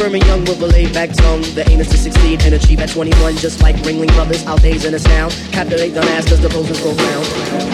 firm and young with a laid back tone. The aim is to succeed and achieve at 21, just like Ringling Brothers. Our days in a sound. Captivate the masses, the pose is profound.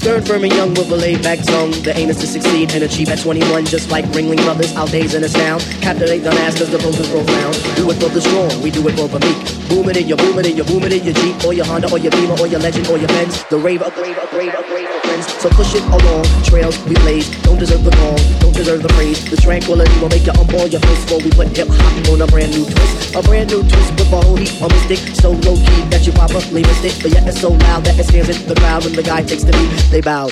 Firm and young with a laid back tone. The aim is to succeed and achieve at 21, just like Ringling Brothers. Our days in a sound. Captivate the masses, the pose is profound. Do it for the strong, we do it for the meek. Boom it in your boom it in your boom it in your Jeep, or your Honda, or your Beamer, or your Legend, or your Benz. The rave, upgrade, upgrade, upgrade, friends. So push it along. Trails we blaze, don't deserve the wrong, don't deserve the praise. The tranquility will make you humble your fist before we put hip hop on a brand new twist. A brand new twist with a whole heap of mystic. So low key that you probably missed it, but yet it's so loud that it stands in the crowd when the guy takes the beat. They bow.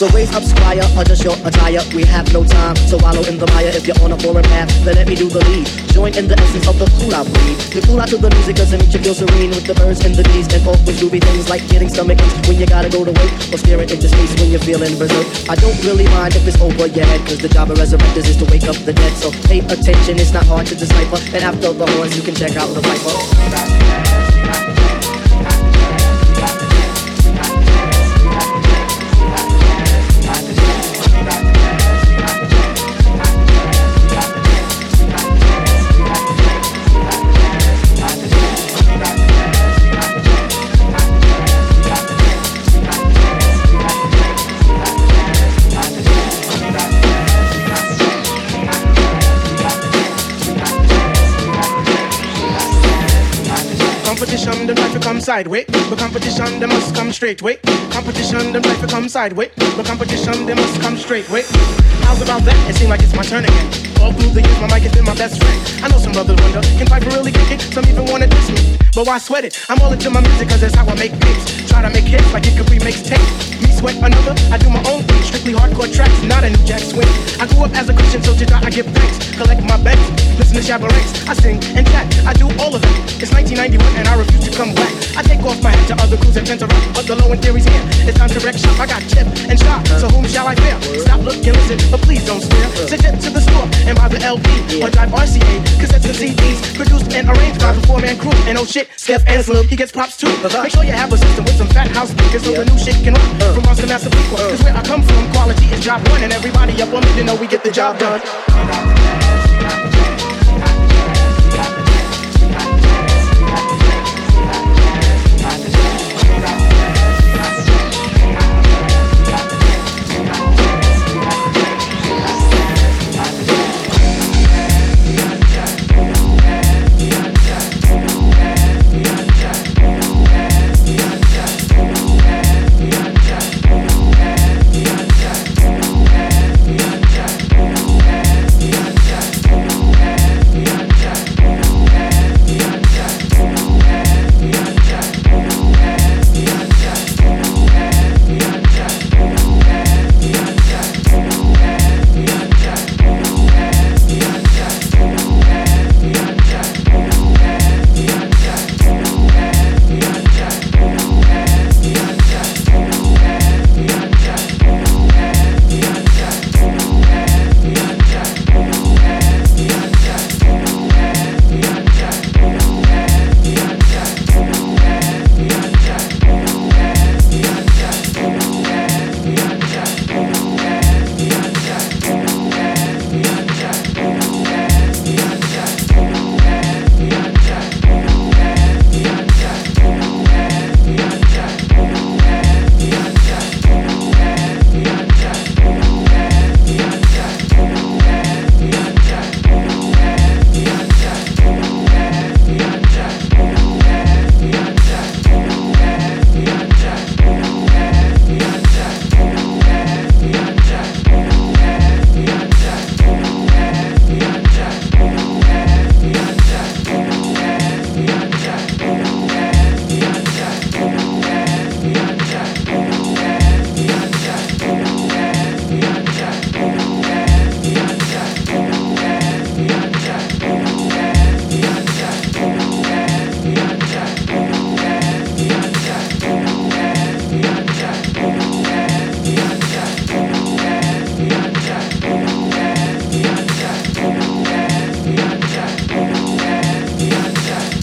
So raise up, squire, adjust your attire. We have no time to wallow in the mire. If you're on a foreign path, then let me do the lead. Join in the essence of the cool out breed. The cool out to the music doesn't make you feel serene with the birds and the bees and always doobie things like getting stomach aches when you gotta go to work or staring into space when you're feeling berserk. I don't really mind if it's over your head, cause the job of resurrectors is to wake up the dead. So pay attention, it's not hard to decipher. And after the horns, you can check out the Phifer. Come sideways. But competition, they must come straight way. Competition, them life come sideways. But competition, they must come straight way. How's about that? It seems like it's my turn again. All through the years, my mic has been my best friend. I know some brothers wonder, can Phifer really kick it? Some even wanna diss me. But why sweat it? I'm all into my music, cause that's how I make beats. Try to make hits like it could be mixtape. Sweat another, I do my own thing. Strictly hardcore tracks, not a new jack swing. I grew up as a Christian, so to God I give thanks. Collect my bets, listen to Shabba I sing and chat, I do all of it. It's 1991 and I refuse to come back. I take off my hat to other crews that tend to rock, but the low end theory's here. It's time to wreck shop. I got chip and shot, so whom shall I fear? Stop, look, and listen, but please don't stare. Sit to the store and buy the LP or drive RCA, cassettes and CDs, produced and arranged by the four-man crew. And oh shit, Skeff Anselm, he gets props too. Uh-huh. Make sure you have a system with some fat house speakers so the new shit can rock. Uh. From Monster Master People. Cause where I come from, quality is job one, and everybody up on me to know we get the job done.